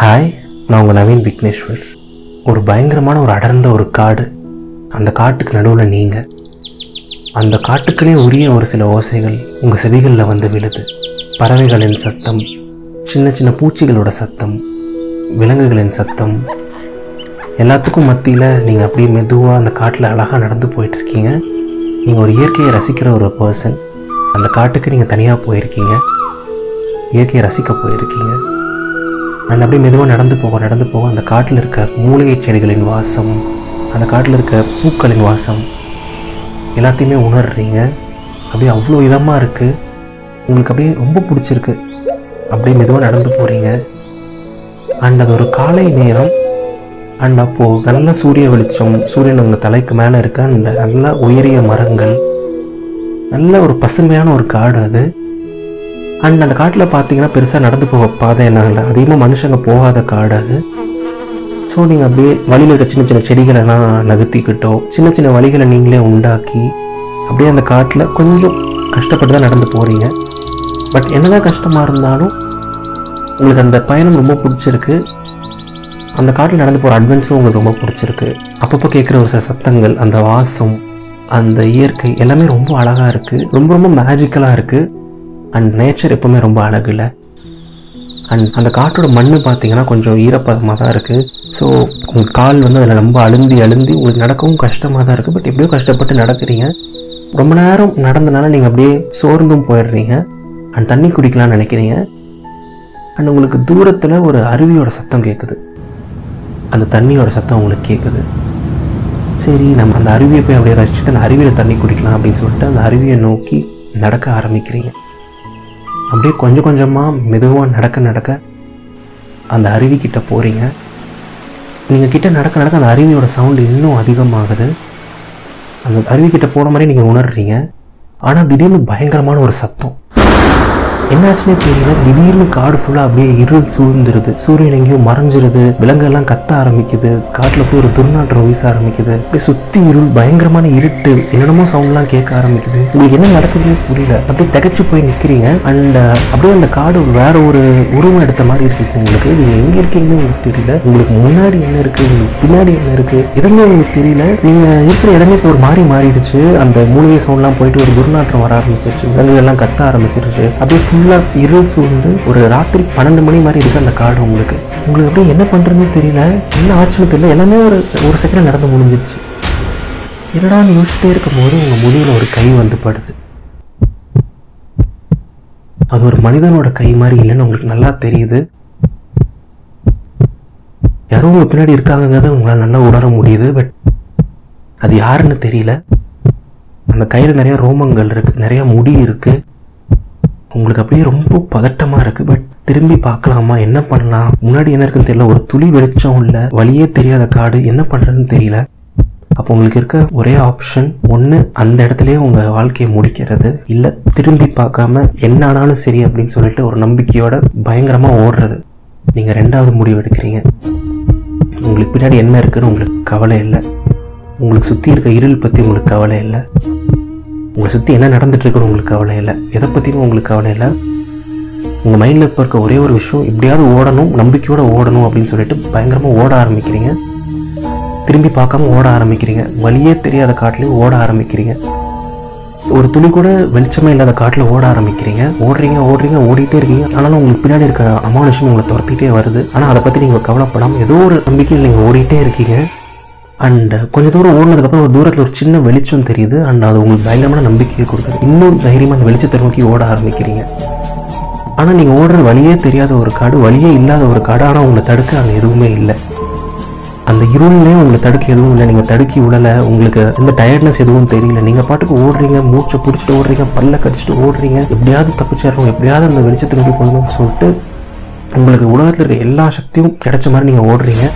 Hi நான் உங்கள் நவீன் விக்னேஸ்வர். ஒரு பயங்கரமான ஒரு அடர்ந்த ஒரு காடு. அந்த காட்டுக்கு நடுவில் நீங்கள் அந்த காட்டுக்குனே உரிய ஒரு சில ஓசைகள் உங்கள் செவிகளில் வந்து விழுது. பறவைகளின் சத்தம் சின்ன சின்ன பூச்சிகளோட சத்தம் விலங்குகளின் சத்தம். எல்லாத்துக்கும் மத்தியில் நீங்கள் அப்படியே மெதுவாக அந்த காட்டில் அழகாக நடந்து போயிட்டுருக்கீங்க. நீங்கள் ஒரு இயற்கையை ரசிக்கிற ஒரு பர்சன் அந்த காட்டுக்கு நீங்கள் தனியாக போயிருக்கீங்க. இயற்கையை ரசிக்க போயிருக்கீங்க. அண்ட் அப்படியே மெதுவாக நடந்து போக நடந்து போக அந்த காட்டில் இருக்க மூலிகை செடிகளின் வாசம் அந்த காட்டில் இருக்க பூக்களின் வாசம் எல்லாத்தையுமே உணர்றீங்க. அப்படியே அவ்வளோ இதமாக இருக்குது உங்களுக்கு அப்படியே ரொம்ப பிடிச்சிருக்கு. அப்படியே மெதுவாக நடந்து போகிறீங்க அண்ட் அது ஒரு காலை நேரம். அண்ட் அப்போது நல்ல சூரிய வெளிச்சம் சூரியன் உங்கள் தலைக்கு மேலே இருக்க. அண்ட் நல்ல உயரிய மரங்கள். நல்ல ஒரு பசுமையான ஒரு காடு அது. அண்ட் அந்த காட்டில் பார்த்தீங்கன்னா பெருசாக நடந்து போக பாதை என்ன இல்லை. அதிகமாக மனுஷங்க போகாத காடு அது. ஸோ நீங்கள் அப்படியே வழியில் இருக்க சின்ன சின்ன செடிகளெல்லாம் நகர்த்திக்கிட்டோ சின்ன சின்ன வழிகளை நீங்களே உண்டாக்கி அப்படியே அந்த காட்டில் கொஞ்சம் கஷ்டப்பட்டு தான் நடந்து போகிறீங்க பட் என்னதான் கஷ்டமாக இருந்தாலும் உங்களுக்கு அந்த பயணம் ரொம்ப பிடிச்சிருக்கு. அந்த காட்டில் நடந்து போகிற அட்வென்ச்சரும் உங்களுக்கு ரொம்ப பிடிச்சிருக்கு. அப்பப்போ கேட்குற ஒரு சில சத்தங்கள் அந்த வாசம் அந்த இயற்கை எல்லாமே ரொம்ப அழகாக இருக்குது ரொம்ப ரொம்ப மேஜிக்கலாக இருக்குது அண்ட் நேச்சர் எப்பவுமே ரொம்ப அழகுல. அண்ட் அந்த காட்டோட மண் பார்த்தீங்கன்னா கொஞ்சம் ஈரப்பதமாக தான் இருக்குது ஸோ உங்கள் கால் வந்து அதில் ரொம்ப அழுந்தி அழுந்தி உங்களுக்கு நடக்கவும் கஷ்டமாக தான் இருக்குது பட் எப்படியோ கஷ்டப்பட்டு நடக்கிறீங்க. ரொம்ப நேரம் நடந்தனால நீங்கள் அப்படியே சோர்ந்தும் போயிடுறீங்க. அண்ட் தண்ணி குடிக்கலாம்னு நினைக்கிறீங்க. அண்ட் உங்களுக்கு தூரத்தில் ஒரு அருவியோட சத்தம் கேட்குது அந்த தண்ணியோட சத்தம் உங்களுக்கு கேட்குது சரி நம்ம அந்த அருவியை போய் அப்படியே ரசிச்சுட்டு அந்த அருவியில் தண்ணி குடிக்கலாம் அப்படின்னு சொல்லிட்டு அந்த அருவியை நோக்கி நடக்க ஆரம்பிக்கிறீங்க. அப்படியே கொஞ்சம் கொஞ்சமாக மெதுவாக நடக்க நடக்க அந்த அருவி கிட்ட போகிறீங்க நீங்கள் கிட்ட நடக்க நடக்க அந்த அருவியோட சவுண்டு இன்னும் அதிகமாகுது. அந்த அருவி கிட்ட போன மாதிரி நீங்கள் உணர்றீங்க. ஆனால் திடீர்னு பயங்கரமான ஒரு சத்தம். என்னாச்சுன்னே தெரியல. திடீர்னு காடு ஃபுல்லாக அப்படியே இருள் சூழ்ந்துருது. சூரியன் எங்கேயும் மறைஞ்சிருது. விலங்கெல்லாம் கத்த ஆரம்பிக்குது. காட்டில் போய் ஒரு துர்நாற்றம் வீச ஆரம்பிக்குது. அப்படியே சுற்றி இருள் பயங்கரமான இருட்டு என்னென்னமோ சவுண்ட்லாம் கேட்க ஆரம்பிக்குது. உங்களுக்கு என்ன நடக்குதுன்னே புரியல. அப்படியே திகச்சு போய் நிற்கிறீங்க அண்ட் uh, அப்படியே அந்த காடு வேற ஒரு உருவம் எடுத்த மாதிரி இருக்கு இப்போ உங்களுக்கு. நீங்கள் எங்கே இருக்கீங்கன்னு உங்களுக்கு தெரியல. உங்களுக்கு முன்னாடி என்ன இருக்கு? உங்களுக்கு பின்னாடி என்ன இருக்கு? எதுவுமே உங்களுக்கு தெரியல. நீங்கள் இருக்கிற இடமே இப்போ ஒரு மாறி மாறிடுச்சு. அந்த மூலிகை சவுண்ட்லாம் போயிட்டு ஒரு துர்நாற்றம் வர ஆரம்பிச்சிருச்சு. விலங்குகள் எல்லாம் கத்த ஆரம்பிச்சிருச்சு. அப்படியே ஃபுல்லாக இருள் சூழ்ந்து ஒரு ராத்திரி பன்னெண்டு மணி மாதிரி இருக்கு அந்த காடு உங்களுக்கு. உங்களுக்கு அப்படியே என்ன பண்ணுறதுன்னு தெரியல. என்ன ஆச்சுன்னு தெரியல. எல்லாமே ஒரு ஒரு செகண்ட் நடந்து முடிஞ்சிருச்சு. என்னடான்னு யோசிச்சுட்டே இருக்கும்போது உங்கள் முடியில் ஒரு கை வந்து படுது. அது ஒரு மனிதனோட கை மாதிரி இல்லைன்னு உங்களுக்கு நல்லா தெரியுது. யாரோ உங்க பின்னாடி இருக்காங்கங்கிறது உங்களால் நல்லா உணர முடியுது. பட் அது யாருன்னு தெரியல. அந்த கையில் நிறைய ரோமங்கள் இருக்கு. நிறைய முடி இருக்கு. உங்களுக்கு அப்படியே ரொம்ப பதட்டமாக இருக்குது பட் திரும்பி பார்க்கலாமா? என்ன பண்ணலாம்? முன்னாடி என்ன இருக்குன்னு தெரியல. ஒரு துளி வெளிச்சம் இல்லை வழியே தெரியாத காடு என்ன பண்ணுறதுன்னு தெரியல. அப்போ உங்களுக்கு இருக்க ஒரே ஆப்ஷன் ஒன்று அந்த இடத்துலயே உங்கள் வாழ்க்கையை முடிக்கிறது. இல்லை திரும்பி பார்க்காம என்ன ஆனாலும் சரி அப்படின்னு சொல்லிட்டு ஒரு நம்பிக்கையோட பயங்கரமாக ஓடுறது. நீங்கள் ரெண்டாவது முடிவு எடுக்கிறீங்க. உங்களுக்கு பின்னாடி என்ன இருக்குன்னு உங்களுக்கு கவலை இல்லை. உங்களுக்கு சுற்றி இருக்க இருள் பற்றி உங்களுக்கு கவலை இல்லை. உங்களை சுற்றி என்ன நடந்துட்டுருக்குன்னு உங்களுக்கு கவலை இல்லை. எதை பற்றியும் உங்களுக்கு கவலை இல்லை. உங்கள் மைண்டில் இப்போ இருக்க ஒரே ஒரு விஷயம் எப்படியாவது ஓடணும் நம்பிக்கையோடு ஓடணும் அப்படின்னு சொல்லிட்டு பயங்கரமாக ஓட ஆரம்பிக்கிறீங்க. திரும்பி பார்க்காம ஓட ஆரம்பிக்கிறீங்க. வழியே தெரியாத காட்டிலையும் ஓட ஆரம்பிக்கிறீங்க. ஒரு துணி கூட வெளிச்சமே இல்லாத காட்டில் ஓட ஆரம்பிக்கிறீங்க. ஓடுறீங்க ஓடுறீங்க ஓடிட்டே இருக்கீங்க. ஆனாலும் உங்களுக்கு பின்னாடி இருக்க அமானுஷம் உங்களை துரத்திட்டே வருது. ஆனால் அதை பற்றி நீங்கள் கவலைப்படாமல் ஏதோ ஒரு நம்பிக்கையில் நீங்கள் ஓடிட்டே இருக்கீங்க. அண்ட் கொஞ்சம் தூரம் ஓடினதுக்கப்புறம் ஒரு தூரத்தில் ஒரு சின்ன வெளிச்சம் தெரியுது. அண்ட் அது உங்களுக்கு பயங்கரமான நம்பிக்கையை கொடுக்குது. இன்னும் தைரியமாக அந்த வெளிச்சத்தை நோக்கி ஓட ஆரம்பிக்கிறீங்க. ஆனால் நீங்கள் ஓடுற வழியே தெரியாத ஒரு காடு வழியே இல்லாத ஒரு காடு ஆனால் உங்களை தடுக்க அங்கே எதுவுமே இல்லை. அந்த இருள்லேயே உங்களை தடுக்க எதுவும் இல்லை. நீங்கள் தடுக்கி விடலை உங்களுக்கு எந்த டயர்ட்னஸ் எதுவும் தெரியல. நீங்கள் பாட்டுக்கு ஓடுறீங்க மூச்சை பிடிச்சிட்டு ஓடுறீங்க பல்ல கடிச்சிட்டு ஓடுறீங்க. எப்படியாவது தப்பிச்சிடணும் எப்படியாவது அந்த வெளிச்சத்தை நோக்கி போகணும்னு சொல்லிட்டு உங்களுக்கு உலகத்தில் இருக்க எல்லா சக்தியும் கிடைச்ச மாதிரி நீங்கள் ஓடுறீங்க.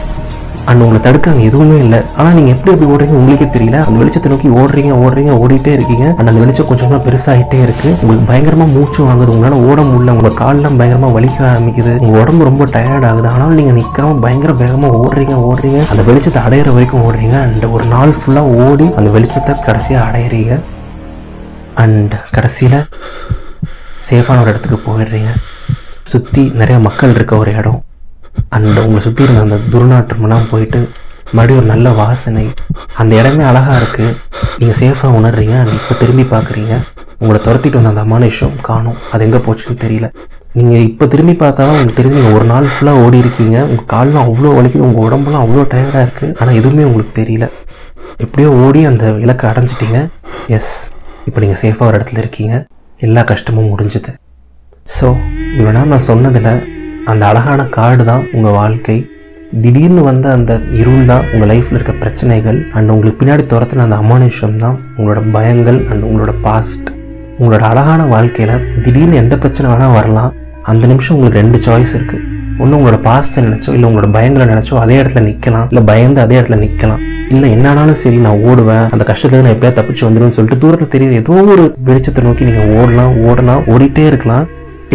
அண்ட் உங்களை தடுக்காங்க எதுவுமே இல்லை. ஆனால் நீங்கள் எப்படி எப்படி ஓடுறீங்க உங்களுக்கே தெரியல. அந்த வெளிச்சத்தை நோக்கி ஓடுறீங்க ஓடுறீங்க ஓடிட்டே இருக்கீங்க. அண்ட் அந்த வெளிச்சம் கொஞ்சம் கொஞ்சமாக பெருசாகிட்டே இருக்கு. உங்களுக்கு பயங்கரமாக மூச்சு வாங்குது. உங்களால் ஓட முடியல. உங்கள் கால்லாம் பயங்கரமாக வலிக்க ஆரம்பிக்குது. உங்கள் உடம்பு ரொம்ப டயர்ட் ஆகுது. ஆனாலும் நீங்கள் நிற்காம பயங்கர வேகமாக ஓடுறீங்க ஓடுறீங்க. அந்த வெளிச்சத்தை அடையிற வரைக்கும் ஓடுறீங்க. அண்ட் ஒரு நாள் ஃபுல்லாக ஓடி அந்த வெளிச்சத்தை கடைசியாக அடையிறீங்க. அண்ட் கடைசியில் சேஃபான ஒரு இடத்துக்கு போயிடுறீங்க. சுற்றி நிறைய மக்கள் இருக்க ஒரு இடம். அந்த உங்களை சுற்றி இருந்த அந்த துர்நாற்றமெல்லாம் போயிட்டு மறுபடியும் ஒரு நல்ல வாசனை. அந்த இடமே அழகாக இருக்குது நீங்கள் சேஃபாக உணர்றீங்க. அண்ட் இப்போ திரும்பி பார்க்குறீங்க உங்களை துரத்திட்டு வந்த அந்த அமானுஷம் காணும். அது எங்கே போச்சுன்னு தெரியல. நீங்கள் இப்போ திரும்பி பார்த்தா தான் உங்களுக்கு தெரிஞ்சு நீங்கள் ஒரு நாள் ஃபுல்லாக ஓடி இருக்கீங்க. உங்கள் கால்லாம் அவ்வளோ வலிக்குது. உங்கள் உடம்புலாம் அவ்வளோ டயர்டாக இருக்குது ஆனால் எதுவுமே உங்களுக்கு தெரியல. எப்படியோ ஓடி அந்த இலக்கை அடைஞ்சிட்டீங்க. எஸ் இப்போ நீங்கள் சேஃபாக ஒரு இடத்துல இருக்கீங்க. எல்லா கஷ்டமும் முடிஞ்சுது. ஸோ இவ்வளோ நான் சொன்னதில் அந்த அழகான காடு தான் உங்கள் வாழ்க்கை. திடீர்னு வந்த அந்த இருள் தான் உங்கள் லைஃப்பில் இருக்க பிரச்சனைகள் அண்ட் உங்களுக்கு பின்னாடி துரத்துன அந்த அமானுஷம் தான் உங்களோட பயங்கள் அண்ட் உங்களோட பாஸ்ட் உங்களோட அழகான வாழ்க்கையில் திடீர்னு எந்த பிரச்சனை வேணால் வரலாம். அந்த நிமிஷம் உங்களுக்கு ரெண்டு சாய்ஸ் இருக்குது ஒன்று உங்களோட பாஸ்ட்டை நினச்சோ இல்லை உங்களோட பயங்களை நினச்சோ அதே இடத்துல நிற்கலாம் இல்லை பயந்து அதே இடத்துல நிற்கலாம் இல்லை என்னானாலும் சரி நான் ஓடுவேன். அந்த கஷ்டத்துல நான் எப்படியா தப்பிச்சு வந்துடும் சொல்லிட்டு தூரத்தில் தெரியுற ஏதோ ஒரு வெளிச்சத்தை நோக்கி நீங்கள் ஓடலாம் ஓடலாம் ஓடிட்டே இருக்கலாம்.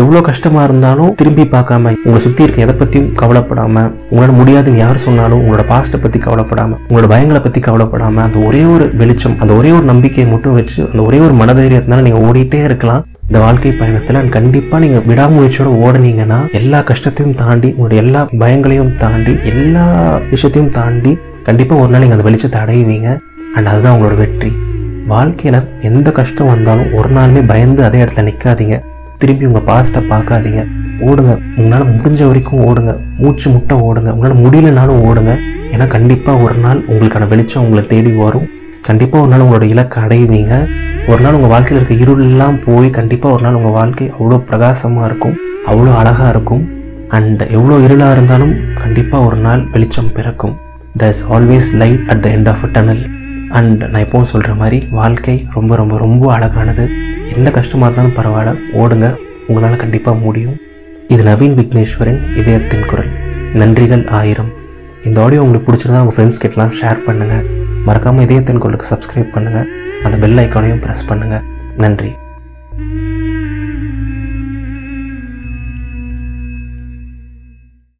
எவ்வளோ கஷ்டமாக இருந்தாலும் திரும்பி பார்க்காம உங்களை சுற்றி இருக்க எதை பற்றியும் கவலைப்படாமல் உங்களால் முடியாதுன்னு யார் சொன்னாலும் உங்களோட பாஸ்ட்டை பற்றி கவலைப்படாமல் உங்களோட பயங்களை பற்றி கவலைப்படாமல் அந்த ஒரே ஒரு வெளிச்சம் அந்த ஒரே ஒரு நம்பிக்கையை மட்டும் வச்சு அந்த ஒரே ஒரு மனதைரியத்தினால நீங்கள் ஓடிட்டே இருக்கலாம். இந்த வாழ்க்கை பயணத்தில் கண்டிப்பாக நீங்கள் விடாமுயற்சியோட ஓடுனீங்கன்னா எல்லா கஷ்டத்தையும் தாண்டி உங்களுடைய எல்லா பயங்களையும் தாண்டி எல்லா விஷயத்தையும் தாண்டி கண்டிப்பாக ஒரு நாள் நீங்கள் அந்த வெளிச்சத்தை அடைவீங்க. அண்ட் அதுதான் உங்களோட வெற்றி. வாழ்க்கையில் எந்த கஷ்டம் வந்தாலும் ஒரு நாளுமே பயந்து அதே இடத்துல நிற்காதீங்க திரும்பி உங்கள் பாஸ்ட்டை பார்க்காதீங்க. ஓடுங்க. உங்களால் முடிஞ்ச வரைக்கும் ஓடுங்க. மூச்சு முட்டை ஓடுங்க. உங்களால் முடியலனாலும் ஓடுங்க. ஏன்னா கண்டிப்பாக ஒரு நாள் உங்களுக்கான வெளிச்சம் உங்களை தேடி வரும். கண்டிப்பாக ஒரு நாள் உங்களோட இலக்கை அடைவீங்க. ஒரு நாள் உங்கள் வாழ்க்கையில் இருக்க இருளெல்லாம் போய் கண்டிப்பாக ஒரு நாள் உங்கள் வாழ்க்கை அவ்வளோ பிரகாசமாக இருக்கும். அவ்வளோ அழகாக இருக்கும். அண்ட் எவ்வளோ இருளாக இருந்தாலும் கண்டிப்பாக ஒரு நாள் வெளிச்சம் பிறக்கும். The is always light at the end of a tunnel and நான் எப்பவும் சொல்கிற மாதிரி வாழ்க்கை ரொம்ப ரொம்ப ரொம்ப அழகானது. எந்த கஷ்டமாக இருந்தாலும் பரவாயில்ல. ஓடுங்க. உங்களால் கண்டிப்பாக முடியும். இது நவீன் விக்னேஸ்வரன் இதயத்தின் குரல். நன்றிகள் ஆயிரம். இந்த ஆடியோ உங்களுக்கு பிடிச்சிருந்தா உங்கள் ஃப்ரெண்ட்ஸ் கிட்டலாம் ஷேர் பண்ணுங்கள் மறக்காமல் இதயத்தின் குரலுக்கு சப்ஸ்கிரைப் பண்ணுங்கள் அந்த பெல் ஐக்கானையும் ப்ரெஸ் பண்ணுங்கள் நன்றி.